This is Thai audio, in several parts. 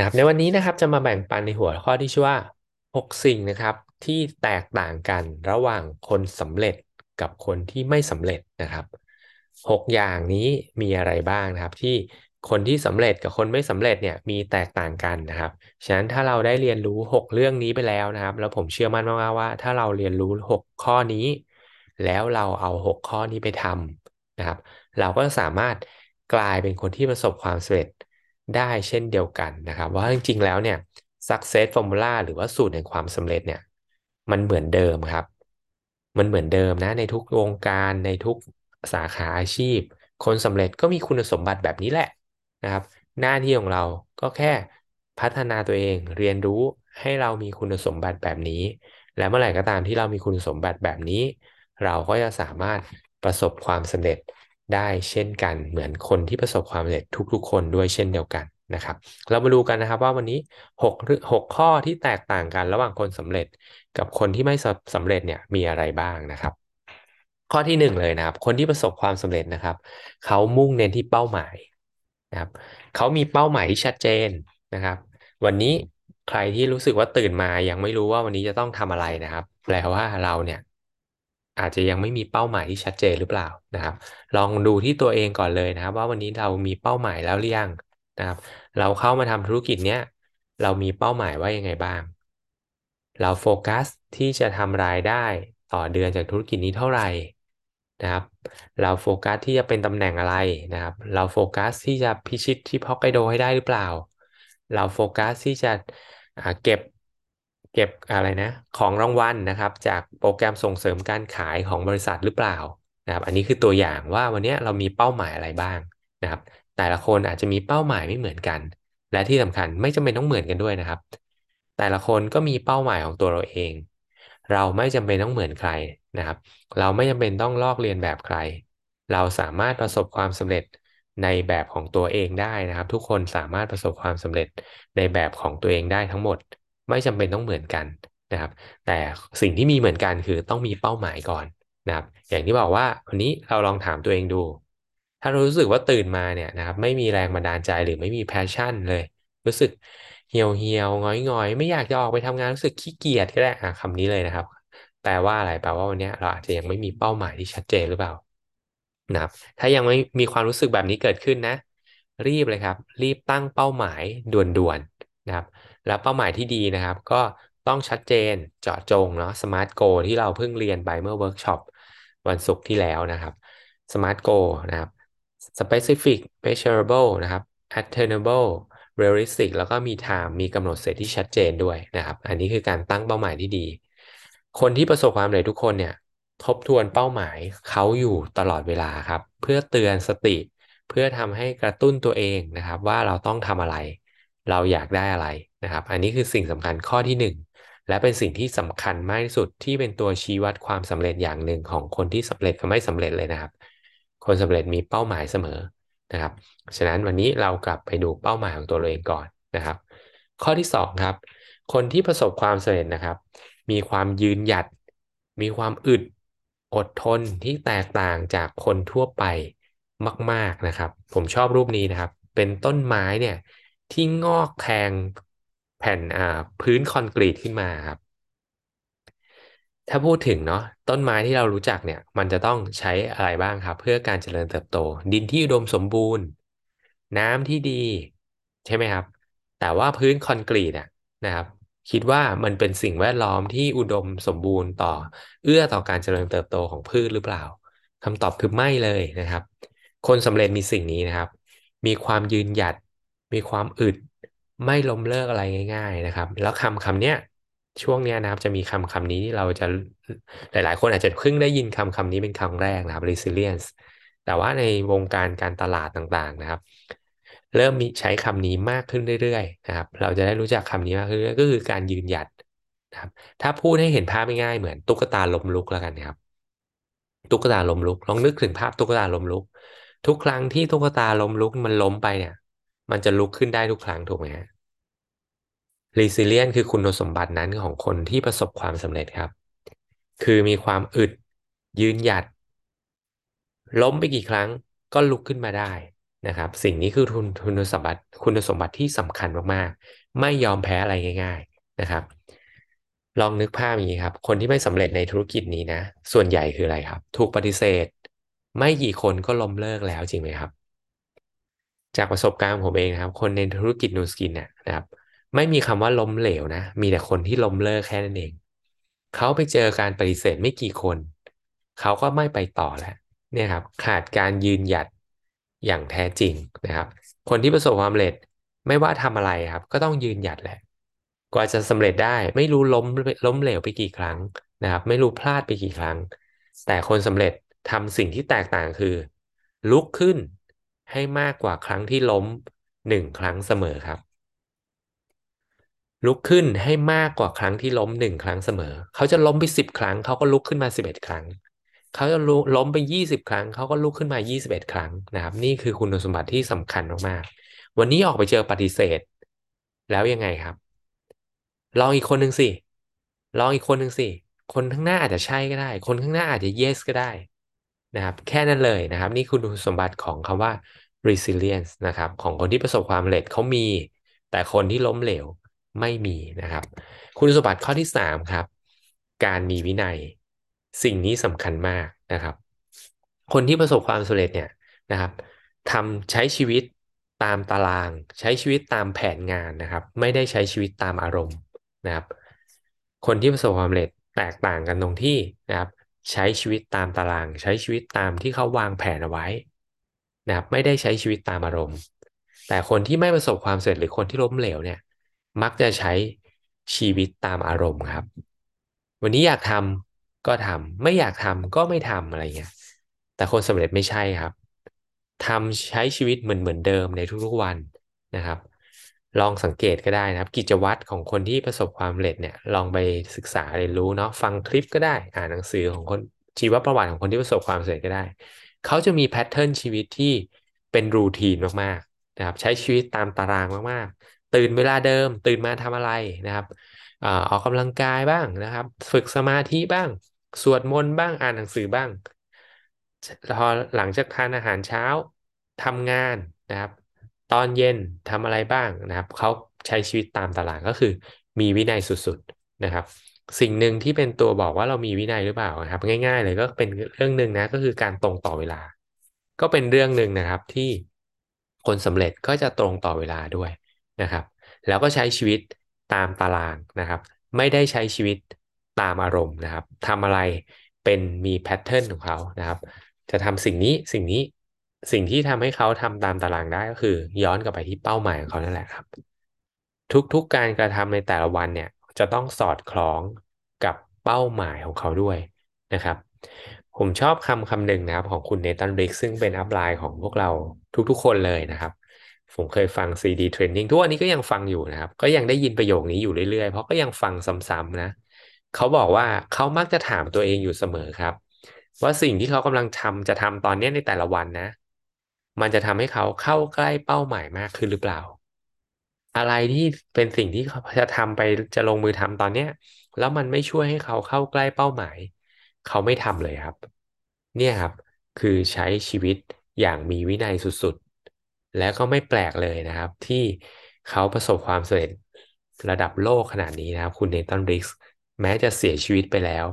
นะครับในวันนี้นะครับจะมาแบ่งปันในหัวข้อที่ชื่อว่า 6 สิ่งนะครับที่แตกต่างกันระหว่างคนสำเร็จกับคนที่ไม่สำเร็จนะครับ 6 อย่างนี้มีอะไรบ้างนะครับ ที่คนที่สำเร็จกับคนไม่สำเร็จเนี่ยมีแตกต่างกันนะครับ ฉะนั้นถ้าเราได้เรียนรู้ 6 เรื่องนี้ไปแล้วนะครับ แล้วผมเชื่อมั่นมากๆว่า ถ้าเราเรียนรู้ 6 ข้อนี้ แล้วเราเอา 6 ข้อนี้ไปทำนะครับ เราก็สามารถกลายเป็นคนที่ประสบความสำเร็จ ได้เช่นเดียวกันนะครับว่าจริงๆแล้วเนี่ย success formula หรือว่าสูตรแห่งความสำเร็จเนี่ย มันเหมือนเดิมครับ มันเหมือนเดิมนะในทุกวงการในทุกสาขาอาชีพ คนสำเร็จก็มีคุณสมบัติแบบนี้แหละนะครับ หน้าที่ของเราก็แค่พัฒนาตัวเองเรียนรู้ให้เรามีคุณสมบัติแบบนี้ และเมื่อไหร่ก็ตามที่เรามีคุณสมบัติแบบนี้ เราก็จะสามารถประสบความสำเร็จ ได้เช่นกันเหมือนคนที่ประสบความสำเร็จทุกๆ คนด้วยเช่นเดียวกันนะครับ เรามาดูกันนะครับว่าวันนี้6 6ข้อที่แตกต่างกันระหว่างคนสำเร็จกับคนที่ไม่สำเร็จเนี่ยมีอะไรบ้างนะครับ ข้อที่หนึ่งเลยนะครับ คนที่ประสบความสำเร็จนะครับ เขามุ่งเน้นที่เป้าหมายนะครับเขามีเป้าหมายที่ชัดเจนนะครับ วันนี้ใครที่รู้สึกว่าตื่นมายังไม่รู้ว่าวันนี้จะต้องทำอะไรนะครับ แปลว่าเราเนี่ย อาจจะยังไม่มีเป้าหมายที่ชัดเจนหรือเปล่านะครับ ลองดูที่ตัวเองก่อนเลยนะครับ ว่าวันนี้เรามีเป้าหมายแล้วหรือยังนะครับ เราเข้ามาทำธุรกิจเนี้ยเรามีเป้าหมายว่ายังไงบ้าง เราโฟกัสที่จะทำรายได้ต่อเดือนจากธุรกิจนี้เท่าไหร่นะครับ เราโฟกัสที่จะเป็นตำแหน่งอะไรนะครับ เราโฟกัสที่จะพิชิตที่ฮอกไกโดให้ได้หรือเปล่า เราโฟกัสที่จะเก็บ เก็บอะไรนะ ของรางวัลนะครับ จากโปรแกรมส่งเสริมการขายของบริษัทหรือเปล่านะครับ อันนี้คือตัวอย่างว่าวันนี้เรามีเป้าหมายอะไรบ้างนะครับ แต่ละคนอาจจะมีเป้าหมายไม่เหมือนกัน และที่สำคัญไม่จำเป็นต้องเหมือนกันด้วยนะครับ แต่ละคนก็มีเป้าหมายของตัวเราเอง เราไม่จำเป็นต้องเหมือนใครนะครับ เราไม่จำเป็นต้องลอกเลียนแบบใคร เราสามารถประสบความสำเร็จในแบบของตัวเองได้นะครับ ทุกคนสามารถประสบความสำเร็จในแบบของตัวเองได้ทั้งหมด ไม่จำเป็นต้องเหมือนกันนะครับ แต่สิ่งที่มีเหมือนกันคือต้องมีเป้าหมายก่อนนะครับ อย่างที่บอกว่าวันนี้เราลองถามตัวเองดู ถ้าเรารู้สึกว่าตื่นมาเนี่ยนะครับ ไม่มีแรงบันดาลใจหรือไม่มี passion เลย รู้สึกเหี่ยวเหี่ยวงอยงอยไม่อยากจะออกไปทำงานรู้สึกขี้เกียจก็ได้อะคำนี้เลยนะครับ แปลว่าอะไรแปลว่าวันนี้เราอาจจะยังไม่มีเป้าหมายที่ชัดเจนหรือเปล่านะครับถ้ายังไม่มีความรู้สึกแบบนี้เกิดขึ้นนะ รีบเลยครับ รีบตั้งเป้าหมายด่วนๆนะครับ แล้วเป้าหมายที่ดีนะครับ ก็ต้องชัดเจนเจาะจงเนาะ smart goal ที่เราเพิ่งเรียนไปเมื่อเวิร์กช็อปวันศุกร์ที่แล้วนะครับ smart goal นะครับ specific measurable นะครับ attainable realistic แล้วก็มี time มีกำหนดเสร็จที่ชัดเจนด้วยนะครับ อันนี้คือการตั้งเป้าหมายที่ดี คนที่ประสบความสำเร็จทุกคนเนี่ยทบทวนเป้าหมายเขาอยู่ตลอดเวลาครับ เพื่อเตือนสติ เพื่อทำให้กระตุ้นตัวเองนะครับ ว่าเราต้องทำอะไร เราอยากได้อะไร นะครับ อันนี้คือสิ่งสำคัญข้อที่หนึ่งและเป็นสิ่งที่สำคัญมากที่สุดที่เป็นตัวชี้วัดความสำเร็จอย่างหนึ่งของคนที่สำเร็จกับไม่สำเร็จเลยนะครับ คนสำเร็จมีเป้าหมายเสมอนะครับ ฉะนั้นวันนี้เรากลับไปดูเป้าหมายของตัวเราเองก่อนนะครับ ข้อที่สองครับ คนที่ประสบความสำเร็จนะครับ มีความยืนหยัด มีความอึดอดทนที่แตกต่างจากคนทั่วไปมาก ๆนะครับ ผมชอบรูปนี้นะครับ เป็นต้นไม้เนี่ยที่งอกแทง แผ่นอ่าพื้นคอนกรีตขึ้นมาครับถ้าพูดถึงเนาะต้นไม้ที่เรารู้จักเนี่ย มันจะต้องใช้อะไรบ้างครับ เพื่อการเจริญเติบโต ดินที่อุดมสมบูรณ์ น้ำที่ดี ใช่ไหมครับ แต่ว่าพื้นคอนกรีตอะนะครับ คิดว่ามันเป็นสิ่งแวดล้อมที่อุดมสมบูรณ์ต่อ เอื้อต่อการเจริญเติบโตของพืชหรือเปล่าคำตอบคือไม่เลยนะครับ คนสำเร็จมีสิ่งนี้นะครับ มีความยืนหยัด มีความอึด ไม่ล้มเลิกอะไรง่าย ๆ นะครับ แล้วคำคำเนี้ยช่วงเนี้ยนะครับ จะมีคำคำนี้ที่เราจะหลาย ๆ คนอาจจะเพิ่งได้ยินคำคำนี้เป็นครั้งแรกนะครับ resilience แต่ว่าในวงการการตลาดต่างๆนะครับ เริ่มมีใช้คำนี้มากขึ้นเรื่อยๆนะครับ เราจะได้รู้จักคำนี้มากขึ้นก็คือการยืนหยัดนะครับ ถ้าพูดให้เห็นภาพง่ายๆเหมือนตุ๊กตาล้มลุกแล้วกันนะครับ ตุ๊กตาล้มลุกลองนึกถึงภาพตุ๊กตาล้มลุก ทุกครั้งที่ตุ๊กตาล้มลุกมันล้มไปเนี่ย มันจะลุกขึ้นได้ทุกครั้งถูกไหมฮะ resilient คือคุณสมบัตินั้นของคนที่ประสบความสำเร็จครับ คือมีความอึด ยืนหยัด ล้มไปกี่ครั้งก็ลุกขึ้นมาได้นะครับ สิ่งนี้คือทุนคุณสมบัติคุณสมบัติที่สำคัญมากๆ ไม่ยอมแพ้อะไรง่าย ๆนะครับ ลองนึกภาพอย่างนี้ครับ คนที่ไม่สำเร็จในธุรกิจนี้นะ ส่วนใหญ่คืออะไรครับ ถูกปฏิเสธ ไม่กี่คนก็ล้มเลิกแล้วจริงไหมครับ จากประสบการณ์ผมเองนะครับ คนในธุรกิจนูสกินเนี่ยนะครับ ไม่มีคำว่าล้มเหลวนะ มีแต่คนที่ล้มเลิกแค่นั้นเอง เขาไปเจอการปฏิเสธไม่กี่คน เขาก็ไม่ไปต่อแล้วเนี่ยครับ ขาดการยืนหยัดอย่างแท้จริงนะครับ คนที่ประสบความสำเร็จไม่ว่าทำอะไรครับ ก็ต้องยืนหยัดแหละ กว่าจะสำเร็จได้ ไม่รู้ล้มล้มเหลวไปกี่ครั้งนะครับ ไม่รู้พลาดไปกี่ครั้ง แต่คนสำเร็จทำสิ่งที่แตกต่างคือ ลุกขึ้น ให้มากกว่าครั้งที่ล้มหนึ่งครั้งเสมอครับ ลุกขึ้นให้มากกว่าครั้งที่ล้มหนึ่งครั้งเสมอ เขาจะล้มไปสิบครั้ง เขาก็ลุกขึ้นมาสิบเอ็ดครั้ง เขาจะล้มไปยี่สิบครั้ง เขาก็ลุกขึ้นมายี่สิบเอ็ดครั้งนะครับ นี่คือคุณสมบัติที่สำคัญมากๆวันนี้ออกไปเจอปฏิเสธ แล้วยังไงครับ ลองอีกคนหนึ่งสิลองอีกคนหนึ่งสิคนข้างหน้าอาจจะใช่ก็ได้ คนข้างหน้าอาจจะ yes ก็ได้ นะครับแค่นั้นเลยนะครับ นี่คือคุณสมบัติของคำว่า resilience นะครับของคนที่ประสบความสำเร็จเขามี แต่คนที่ล้มเหลวไม่มีนะครับ คุณสมบัติข้อที่สามครับ การมีวินัย สิ่งนี้สำคัญมากนะครับ คนที่ประสบความสำเร็จเนี่ยนะครับทำใช้ชีวิตตามตาราง ใช้ชีวิตตามแผนงานนะครับ ไม่ได้ใช้ชีวิตตามอารมณ์นะครับ คนที่ประสบความสำเร็จแตกต่างกันตรงที่นะครับ ใช้ชีวิตตามตาราง ใช้ชีวิตตามที่เขาวางแผนเอาไว้นะครับไม่ได้ใช้ชีวิตตามอารมณ์ แต่คนที่ไม่ประสบความสำเร็จหรือคนที่ล้มเหลวเนี่ย มักจะใช้ชีวิตตามอารมณ์ครับ วันนี้อยากทำก็ทำไม่อยากทำก็ไม่ทำอะไรเงี้ยแต่คนสำเร็จไม่ใช่ครับทำใช้ชีวิตเหมือนเหมือนเดิมในทุกๆวันนะครับ ลองสังเกตก็ได้นะครับ กิจวัตรของคนที่ประสบความสำเร็จเนี่ยลองไปศึกษาเรียนรู้เนาะฟังคลิปก็ได้ อ่านหนังสือของคนชีวประวัติของคนที่ประสบความสำเร็จก็ได้ เขาจะมีแพทเทิร์นชีวิตที่เป็นรูทีนมากๆนะครับใช้ชีวิตตามตารางมากๆ ตื่นเวลาเดิม ตื่นมาทำอะไรนะครับออกกำลังกายบ้างนะครับ ฝึกสมาธิบ้าง สวดมนต์บ้างอ่านหนังสือบ้างพอหลังจากทานอาหารเช้าทำงานนะครับ ตอนเย็นทำอะไรบ้างนะครับเขาใช้ชีวิตตามตารางก็คือ มีวินัยสุดๆนะครับ สิ่งหนึ่งที่เป็นตัวบอกว่าเรามีวินัยหรือเปล่านะครับ ง่าย ๆ เลยก็เป็นเรื่องหนึ่งนะก็คือการตรงต่อเวลา ก็เป็นเรื่องหนึ่งนะครับที่คนสำเร็จก็จะตรงต่อเวลาด้วยนะครับ แล้วก็ใช้ชีวิตตามตารางนะครับ ไม่ได้ใช้ชีวิตตามอารมณ์นะครับทำอะไรเป็นมีแพทเทิร์นของเขานะครับ จะทำสิ่งนี้สิ่งนี้ สิ่งที่ทำให้เขาทำตามตารางได้ก็คือ ย้อนกลับไปที่เป้าหมายของเขานั่นแหละครับ ทุกๆการกระทำในแต่ละวันเนี่ยจะต้องสอดคล้องกับเป้าหมายของเขาด้วยนะครับ ผมชอบคำคำหนึ่งนะครับของคุณเนตันริกซึ่งเป็นอัพไลน์ของพวกเราทุกๆคนเลยนะครับ ผมเคยฟัง CD Training ทุกวันนี้ก็ยังฟังอยู่นะครับ ก็ยังได้ยินประโยคนี้อยู่เรื่อยๆ เพราะก็ยังฟังซ้ำๆนะ เขาบอกว่าเขามักจะถามตัวเองอยู่เสมอครับ ว่าสิ่งที่เขากำลังทำจะทำตอนนี้ในแต่ละวันนะ มันจะทำให้เขาเข้าใกล้เป้าหมายมากขึ้นหรือเปล่า อะไรที่เป็นสิ่งที่เขาจะทำไปจะลงมือทำตอนเนี้ย แล้วมันไม่ช่วยให้เขาเข้าใกล้เป้าหมาย เขาไม่ทำเลยครับ เนี่ยครับ คือใช้ชีวิตอย่างมีวินัยสุดๆ และก็ไม่แปลกเลยนะครับ ที่เขาประสบความสำเร็จระดับโลกขนาดนี้นะครับ คุณเนตันริกส์แม้จะเสียชีวิตไปแล้ว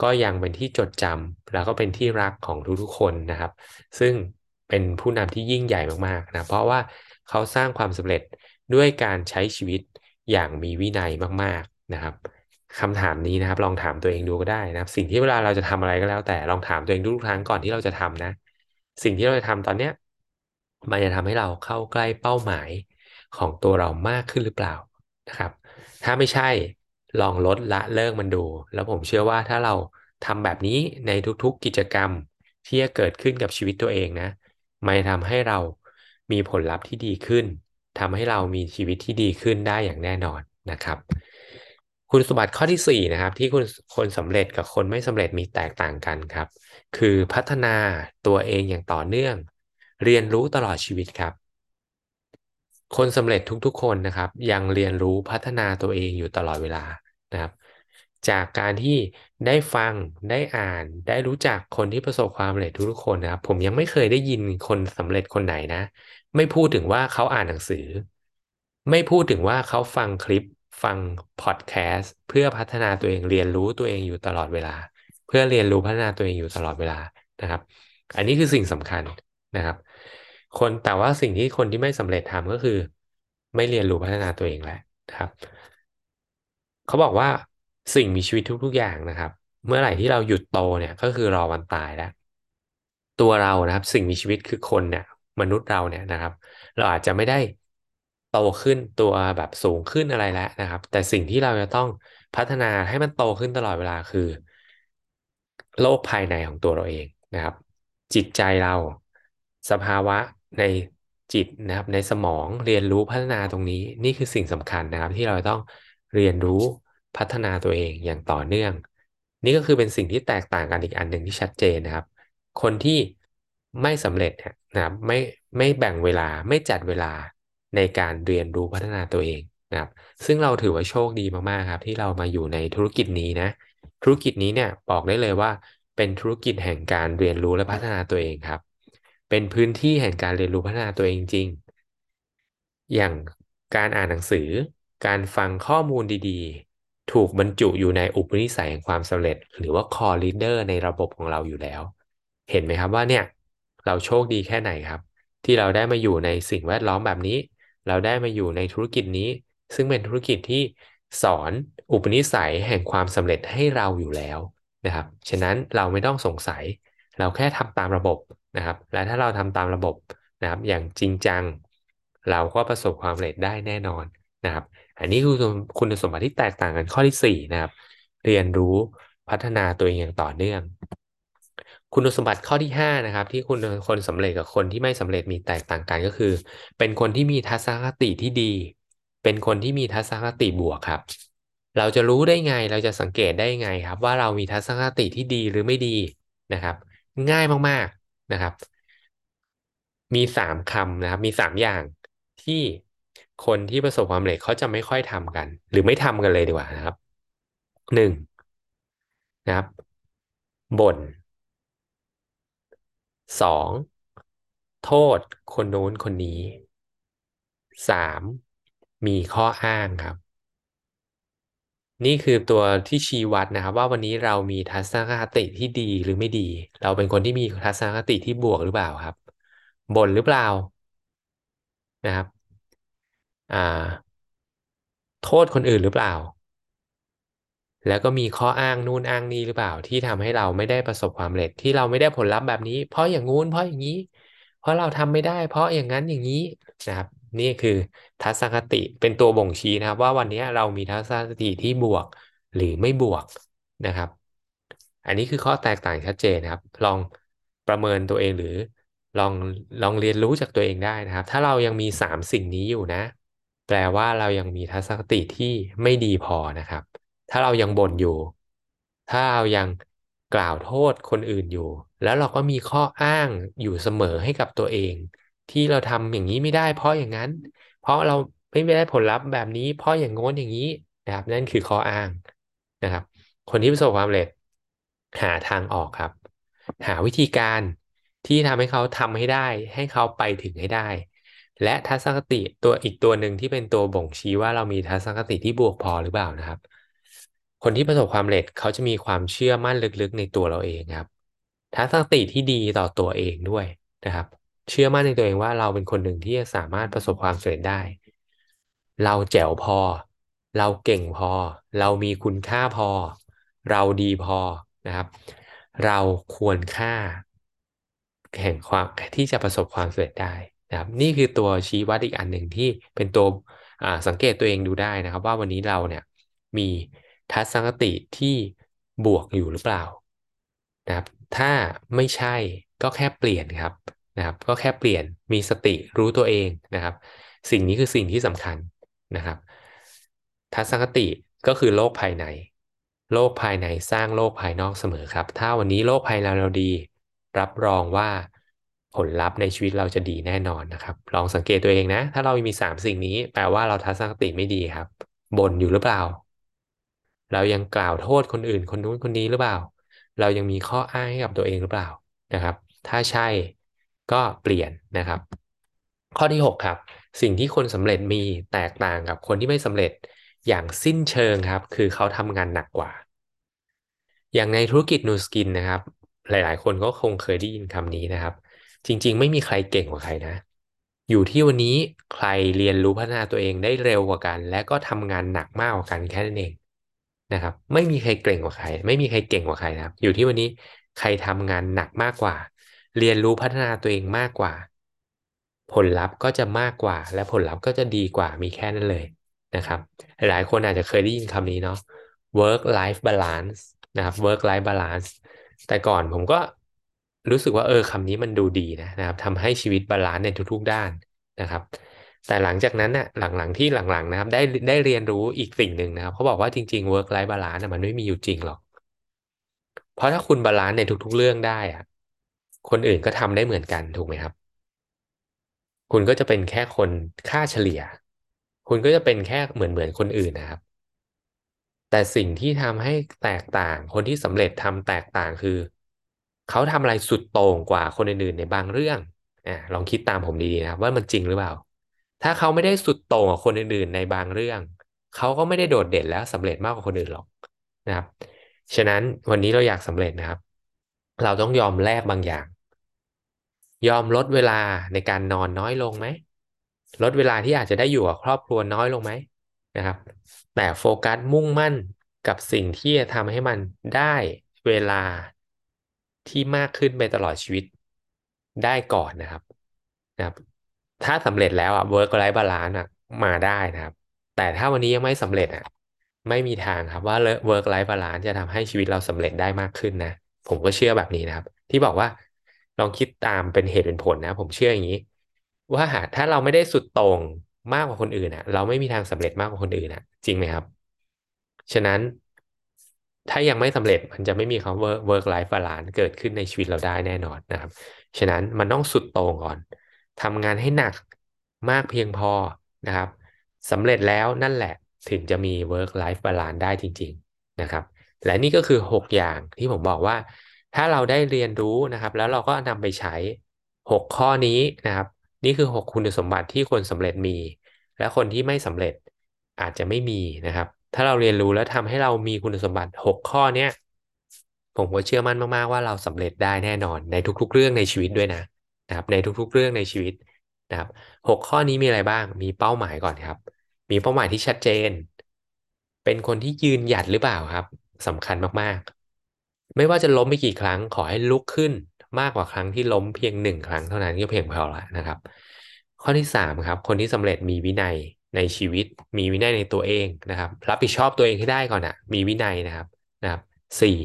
ก็ยังเป็นที่จดจำแล้วก็เป็นที่รักของทุกๆคนนะครับ ซึ่ง เป็นผู้นำที่ยิ่งใหญ่มากๆนะเพราะว่าเขาสร้างความสำเร็จด้วยการใช้ชีวิตอย่างมีวินัยมากๆนะครับคำถามนี้นะครับ ลองถามตัวเองดูก็ได้นะครับ สิ่งที่เวลาเราจะทำอะไรก็แล้ว แต่ลองถามตัวเองทุกครั้งก่อนที่เราจะทำนะ สิ่งที่เราจะทำตอนเนี้ยมันจะทำให้เราเข้าใกล้เป้าหมายของตัวเรามากขึ้นหรือเปล่านะครับ ถ้าไม่ใช่ลองลดละเลิกมันดู แล้วผมเชื่อว่าถ้าเราทำแบบนี้ในทุกๆกิจกรรมที่จะเกิดขึ้นกับชีวิตตัวเองนะ มันทำให้เรามีผลลัพธ์ที่ดีขึ้นทำให้เรามีชีวิตที่ดีขึ้นได้อย่างแน่นอนนะครับ คุณสมบัติข้อที่4นะครับที่คุณคนสำเร็จกับคนไม่สำเร็จมีแตกต่างกันครับ คือพัฒนาตัวเองอย่างต่อเนื่อง เรียนรู้ตลอดชีวิตครับ คนสำเร็จทุกๆคนนะครับ ยังเรียนรู้พัฒนาตัวเองอยู่ตลอดเวลานะครับ จากการที่ได้ฟังได้อ่าน ได้รู้จักคนที่ประสบความสำเร็จทุกๆคนนะครับผมยังไม่เคยได้ยินคนสำเร็จคนไหนนะ ไม่พูดถึงว่าเขาอ่านหนังสือ ไม่พูดถึงว่าเขาฟังคลิปฟังพอดแคสต์เพื่อพัฒนาตัวเองเรียนรู้ตัวเองอยู่ตลอดเวลา เพื่อเรียนรู้พัฒนาตัวเองอยู่ตลอดเวลานะครับ อันนี้คือสิ่งสำคัญนะครับ คนแต่ว่าสิ่งที่คนที่ไม่สำเร็จทำก็คือ ไม่เรียนรู้พัฒนาตัวเองแหละนะครับ เขาบอกว่า สิ่งมีชีวิตทุก ๆ อย่างนะครับ เมื่อไหร่ที่เราหยุดโตเนี่ยก็คือรอวันตายแล้ว ตัวเรานะครับ สิ่งมีชีวิตคือคนเนี่ย มนุษย์เราเนี่ยนะครับ เราอาจจะไม่ได้โตขึ้นตัวแบบสูงขึ้นอะไรแล้วนะครับ แต่สิ่งที่เราจะต้องพัฒนาให้มันโตขึ้นตลอดเวลาคือ โลกภายในของตัวเราเองนะครับ จิตใจเราสภาวะในจิตนะครับ ในสมองเรียนรู้พัฒนาตรงนี้ นี่คือสิ่งสำคัญนะครับ ที่เราต้องเรียนรู้ พัฒนาตัวเองอย่างต่อเนื่อง นี่ก็คือเป็นสิ่งที่แตกต่างกันอีกอันหนึ่งที่ชัดเจนนะครับ คนที่ไม่สำเร็จเนี่ยนะครับไม่ไม่แบ่งเวลาไม่จัดเวลาในการเรียนรู้พัฒนาตัวเองนะครับ ซึ่งเราถือว่าโชคดีมากๆครับที่เรามาอยู่ในธุรกิจนี้นะ ธุรกิจนี้เนี่ยบอกได้เลยว่าเป็นธุรกิจแห่งการเรียนรู้และพัฒนาตัวเองครับ เป็นพื้นที่แห่งการเรียนรู้พัฒนาตัวเองจริง อย่างการอ่านหนังสือ การฟังข้อมูลดีๆ ถูกบรรจุอยู่ในอุปนิสัยแห่งความสำเร็จ หรือว่า core leader ในระบบของเราอยู่แล้ว เห็นไหมครับว่าเนี่ยเราโชคดีแค่ไหนครับ ที่เราได้มาอยู่ในสิ่งแวดล้อมแบบนี้ เราได้มาอยู่ในธุรกิจนี้ ซึ่งเป็นธุรกิจที่สอนอุปนิสัยแห่งความสำเร็จให้เราอยู่แล้วนะครับฉะนั้นเราไม่ต้องสงสัย เราแค่ทำตามระบบนะครับ และถ้าเราทำตามระบบนะครับ อย่างจริงจัง เราก็ประสบความสำเร็จได้แน่นอนนะครับ อันนี้คือคุณสมบัติที่แตกต่างกันข้อที่สี่นะครับ เรียนรู้พัฒนาตัวเองอย่างต่อเนื่อง คุณสมบัติข้อที่ห้านะครับ ที่คุณคนสำเร็จกับคนที่ไม่สำเร็จมีแตกต่างกันก็คือ เป็นคนที่มีทัศนคติที่ดี เป็นคนที่มีทัศนคติบวกครับ เราจะรู้ได้ไงเราจะสังเกตได้ไงครับ ว่าเรามีทัศนคติที่ดีหรือไม่ดีนะครับ ง่ายมากๆนะครับ มีสามคำนะครับ มีสามอย่างที่ คนที่ประสบความสำเร็จเขาจะไม่ค่อยทำกัน หรือไม่ทำกันเลยดีกว่านะครับหนึ่งนะครับบ่นสองโทษคนโน้นคนนี้สามมีข้ออ้างครับ นี่คือตัวที่ชี้วัดนะครับ ว่าวันนี้เรามีทัศนคติที่ดีหรือไม่ดี เราเป็นคนที่มีทัศนคติที่บวกหรือเปล่าครับบ่นหรือเปล่านะครับ โทษคนอื่นหรือเปล่า แล้วก็มีข้ออ้างนู่นอ้างนี่หรือเปล่า ที่ทำให้เราไม่ได้ประสบความสำเร็จที่เราไม่ได้ผลลัพธ์แบบนี้ เพราะอย่างงู้นเพราะอย่างนี้ เพราะเราทำไม่ได้ เพราะอย่างนั้นอย่างนี้นะครับ นี่คือทัศนคติเป็นตัวบ่งชี้นะครับ ว่าวันนี้เรามีทัศนคติที่บวกหรือไม่บวกนะครับ อันนี้คือข้อแตกต่างชัดเจนนะครับ ลองประเมินตัวเองหรือลองลองเรียนรู้จากตัวเองได้นะครับ ถ้าเรายังมีสามสิ่งนี้อยู่นะ แปลว่าเรายังมีทัศนคติที่ไม่ดีพอนะครับ ถ้าเรายังบ่นอยู่ ถ้าเรายังกล่าวโทษคนอื่นอยู่ แล้วเราก็มีข้ออ้างอยู่เสมอให้กับตัวเอง ที่เราทำอย่างนี้ไม่ได้ เพราะอย่างนั้น เพราะเราไม่ได้ผลลัพธ์แบบนี้ เพราะอย่างโน้นอย่างนี้นะครับ นั่นคือข้ออ้างนะครับ คนที่ประสบความสำเร็จหาทางออกครับ หาวิธีการที่ทำให้เขาทำให้ได้ ให้เขาไปถึงให้ได้ และทัศนคติตัวอีกตัวหนึ่งที่เป็นตัวบ่งชี้ว่าเรามีทัศนคติที่บวกพอหรือเปล่านะครับ คนที่ประสบความสำเร็จเขาจะมีความเชื่อมั่นลึกๆ ในตัวเราเองครับ ทัศนคติที่ดีต่อตัวเองด้วยนะครับ เชื่อมั่นในตัวเองว่าเราเป็นคนหนึ่งที่จะสามารถประสบความสำเร็จได้ เราแจ๋วพอ เราเก่งพอ เรามีคุณค่าพอ เราดีพอนะครับ เราควรค่าแห่งความที่จะประสบความสำเร็จได้ นะครับนี่คือตัวชี้วัดอีกอันหนึ่งที่เป็นตัวสังเกตตัวเองดูได้นะครับ ว่าวันนี้เราเนี่ยมีทัศนคติที่บวกอยู่หรือเปล่านะครับถ้าไม่ใช่ก็แค่เปลี่ยนครับนะครับ ก็แค่เปลี่ยนมีสติรู้ตัวเองนะครับ สิ่งนี้คือสิ่งที่สำคัญนะครับ ทัศนคติก็คือโลกภายใน โลกภายในสร้างโลกภายนอกเสมอครับ ถ้าวันนี้โลกภายในเราดี รับรองว่า ผลลัพธ์ในชีวิตเราจะดีแน่นอนนะครับ ลองสังเกตตัวเองนะ ถ้าเรามีสามสิ่งนี้ แปลว่าเราทัศนคติไม่ดีครับบ่นอยู่หรือเปล่า เรายังกล่าวโทษคนอื่น คนนู้นคนนี้หรือเปล่า เรายังมีข้ออ้างให้กับตัวเองหรือเปล่านะครับ ถ้าใช่ก็เปลี่ยนนะครับ ข้อที่ 6 ครับ สิ่งที่คนสำเร็จมีแตกต่างกับคนที่ไม่สำเร็จอย่างสิ้นเชิงครับ คือเขาทำงานหนักกว่า อย่างในธุรกิจนูสกินนะครับ หลาย ๆ คนก็คงเคยได้ยินคำนี้นะครับ จริง ๆ ไม่มีใครเก่งกว่าใครนะ อยู่ที่วันนี้ใครเรียนรู้พัฒนาตัวเองได้เร็วกว่ากัน และก็ทำงานหนักมากกว่ากันแค่นั้นเองนะครับ ไม่มีใครเก่งกว่าใคร ไม่มีใครเก่งกว่าใครนะครับ อยู่ที่วันนี้ใครทำงานหนักมากกว่า เรียนรู้พัฒนาตัวเองมากกว่า ผลลัพธ์ก็จะมากกว่า และผลลัพธ์ก็จะดีกว่ามีแค่นั้นเลยนะครับ หลายคนอาจจะเคยได้ยินคำนี้เนาะ work life balance นะครับ work life balance แต่ก่อนผมก็ รู้สึกว่าเออคำนี้มันดูดีนะนะครับทำให้ชีวิตบาลานซ์ในทุกๆด้านนะครับ แต่หลังจากนั้นน่ะหลังๆที่หลังๆนะครับ ได้ได้เรียนรู้อีกสิ่งหนึ่งนะครับเขาบอกว่าจริงๆ work life balance มันไม่มีอยู่จริงหรอก เพราะถ้าคุณบาลานซ์ในทุก ๆ เรื่องได้อะคนอื่นก็ทำได้เหมือนกันถูกไหมครับ คุณก็จะเป็นแค่คนค่าเฉลี่ย คุณก็จะเป็นแค่เหมือนเหมือนคนอื่นนะครับ แต่สิ่งที่ทำให้แตกต่าง คนที่สำเร็จทำแตกต่างคือ เขาทำอะไรสุดโต่งกว่าคนอื่นๆในบางเรื่องอ่าลองคิดตามผมดีๆนะครับว่ามันจริงหรือเปล่า ถ้าเขาไม่ได้สุดโต่งกว่าคนอื่นๆในบางเรื่อง เขาก็ไม่ได้โดดเด่นแล้วสำเร็จมากกว่าคนอื่นหรอกนะครับ ฉะนั้นวันนี้เราอยากสำเร็จนะครับ เราต้องยอมแลกบางอย่าง ยอมลดเวลาในการนอนน้อยลงไหมลดเวลาที่อาจจะได้อยู่กับครอบครัวน้อยลงไหมนะครับ แต่โฟกัสมุ่งมั่นกับสิ่งที่จะทำให้มันได้เวลา ที่มากขึ้นไปตลอดชีวิตได้ก่อนนะครับนะครับ ถ้าสำเร็จแล้วอะ work life balance อะมาได้นะครับ แต่ถ้าวันนี้ยังไม่สำเร็จอะไม่มีทางครับว่า work life balance จะทำให้ชีวิตเราสำเร็จได้มากขึ้นนะ ผมก็เชื่อแบบนี้นะครับ ที่บอกว่าลองคิดตามเป็นเหตุเป็นผลนะ ผมเชื่ออย่างนี้ ว่าถ้าเราไม่ได้สุดต่งมากกว่าคนอื่นอะ เราไม่มีทางสำเร็จมากกว่าคนอื่นอะ จริงไหมครับ ฉะนั้น ถ้ายังไม่สำเร็จมันจะไม่มีคำว่า work life balance เกิดขึ้นในชีวิตเราได้แน่นอนนะครับ ฉะนั้นมันต้องสุดโต่งก่อนทำงานให้หนักมากเพียงพอนะครับสำเร็จแล้วนั่นแหละถึงจะมี work life balance ได้จริง ๆนะครับ และนี่ก็คือ 6 อย่างที่ผมบอกว่า ถ้าเราได้เรียนรู้นะครับ แล้วเราก็นำไปใช้ 6 ข้อนี้นะครับ นี่คือ 6 คุณสมบัติที่คนสำเร็จมี และคนที่ไม่สำเร็จอาจจะไม่มีนะครับ ถ้าเราเรียนรู้แล้วทำให้เรามีคุณสมบัติ 6 ข้อเนี้ยผมก็เชื่อมั่นมากๆว่าเราสำเร็จได้แน่นอนในทุก ๆ เรื่องในชีวิตด้วยนะนะครับ ในทุก ๆ เรื่องในชีวิตนะครับหข้อนี้มีอะไรบ้าง มีเป้าหมายก่อนครับ มีเป้าหมายที่ชัดเจน เป็นคนที่ยืนหยัดหรือเปล่าครับสำคัญมากๆ ไม่ว่าจะล้มไปกี่ครั้งขอให้ลุกขึ้นมากกว่าครั้งที่ล้มเพียงหนึ่งครั้งเท่านั้นก็เพียงพอแล้วนะครับ ข้อที่สามครับ คนที่สำเร็จมีวินัย ในชีวิต มีวินัยในตัวเองนะครับ รับผิดชอบตัวเองให้ได้ก่อนอะมีวินัยนะครับนะครับสี่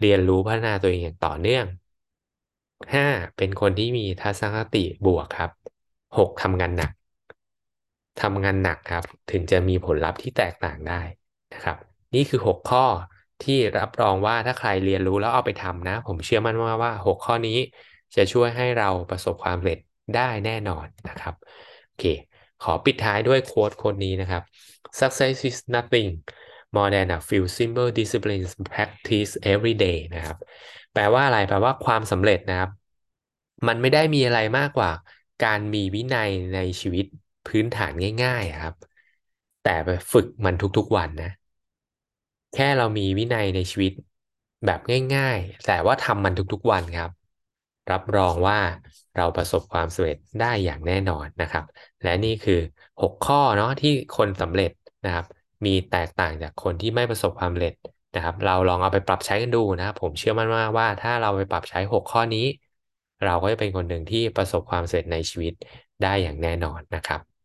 เรียนรู้พัฒนาตัวเองอย่างต่อเนื่องห้าเป็นคนที่มีทัศนคติบวกครับหกทำงานหนักทำงานหนักครับ ถึงจะมีผลลัพธ์ที่แตกต่างได้นะครับ นี่คือหกข้อที่รับรองว่าถ้าใครเรียนรู้แล้วเอาไปทำนะ ผมเชื่อมั่นว่าว่าหกข้อนี้จะช่วยให้เราประสบความสำเร็จได้แน่นอนนะครับโอเค ขอปิดท้ายด้วยโค้ดโคนนี้นะครับ success is nothing more than a few simple disciplines practice every day นะครับ แปลว่าอะไร แปลว่าความสำเร็จนะครับ มันไม่ได้มีอะไรมากกว่า การมีวินัยในชีวิตพื้นฐานง่าย ๆ ครับ แต่ไปฝึกมันทุกๆวันนะ แค่เรามีวินัยในชีวิตแบบง่าย ๆ แต่ว่าทำมันทุกๆวันครับ รับรองว่าเราประสบความสำเร็จได้อย่างแน่นอนนะครับ และนี่คือ 6 ข้อเนาะที่คนสำเร็จนะครับ มีแตกต่างจากคนที่ไม่ประสบความสำเร็จนะครับ เราลองเอาไปปรับใช้กันดูนะครับผมเชื่อมั่นว่าว่าถ้าเราไปปรับใช้ 6 ข้อนี้ เราก็จะเป็นคนหนึ่งที่ประสบความสำเร็จในชีวิตได้อย่างแน่นอนนะครับ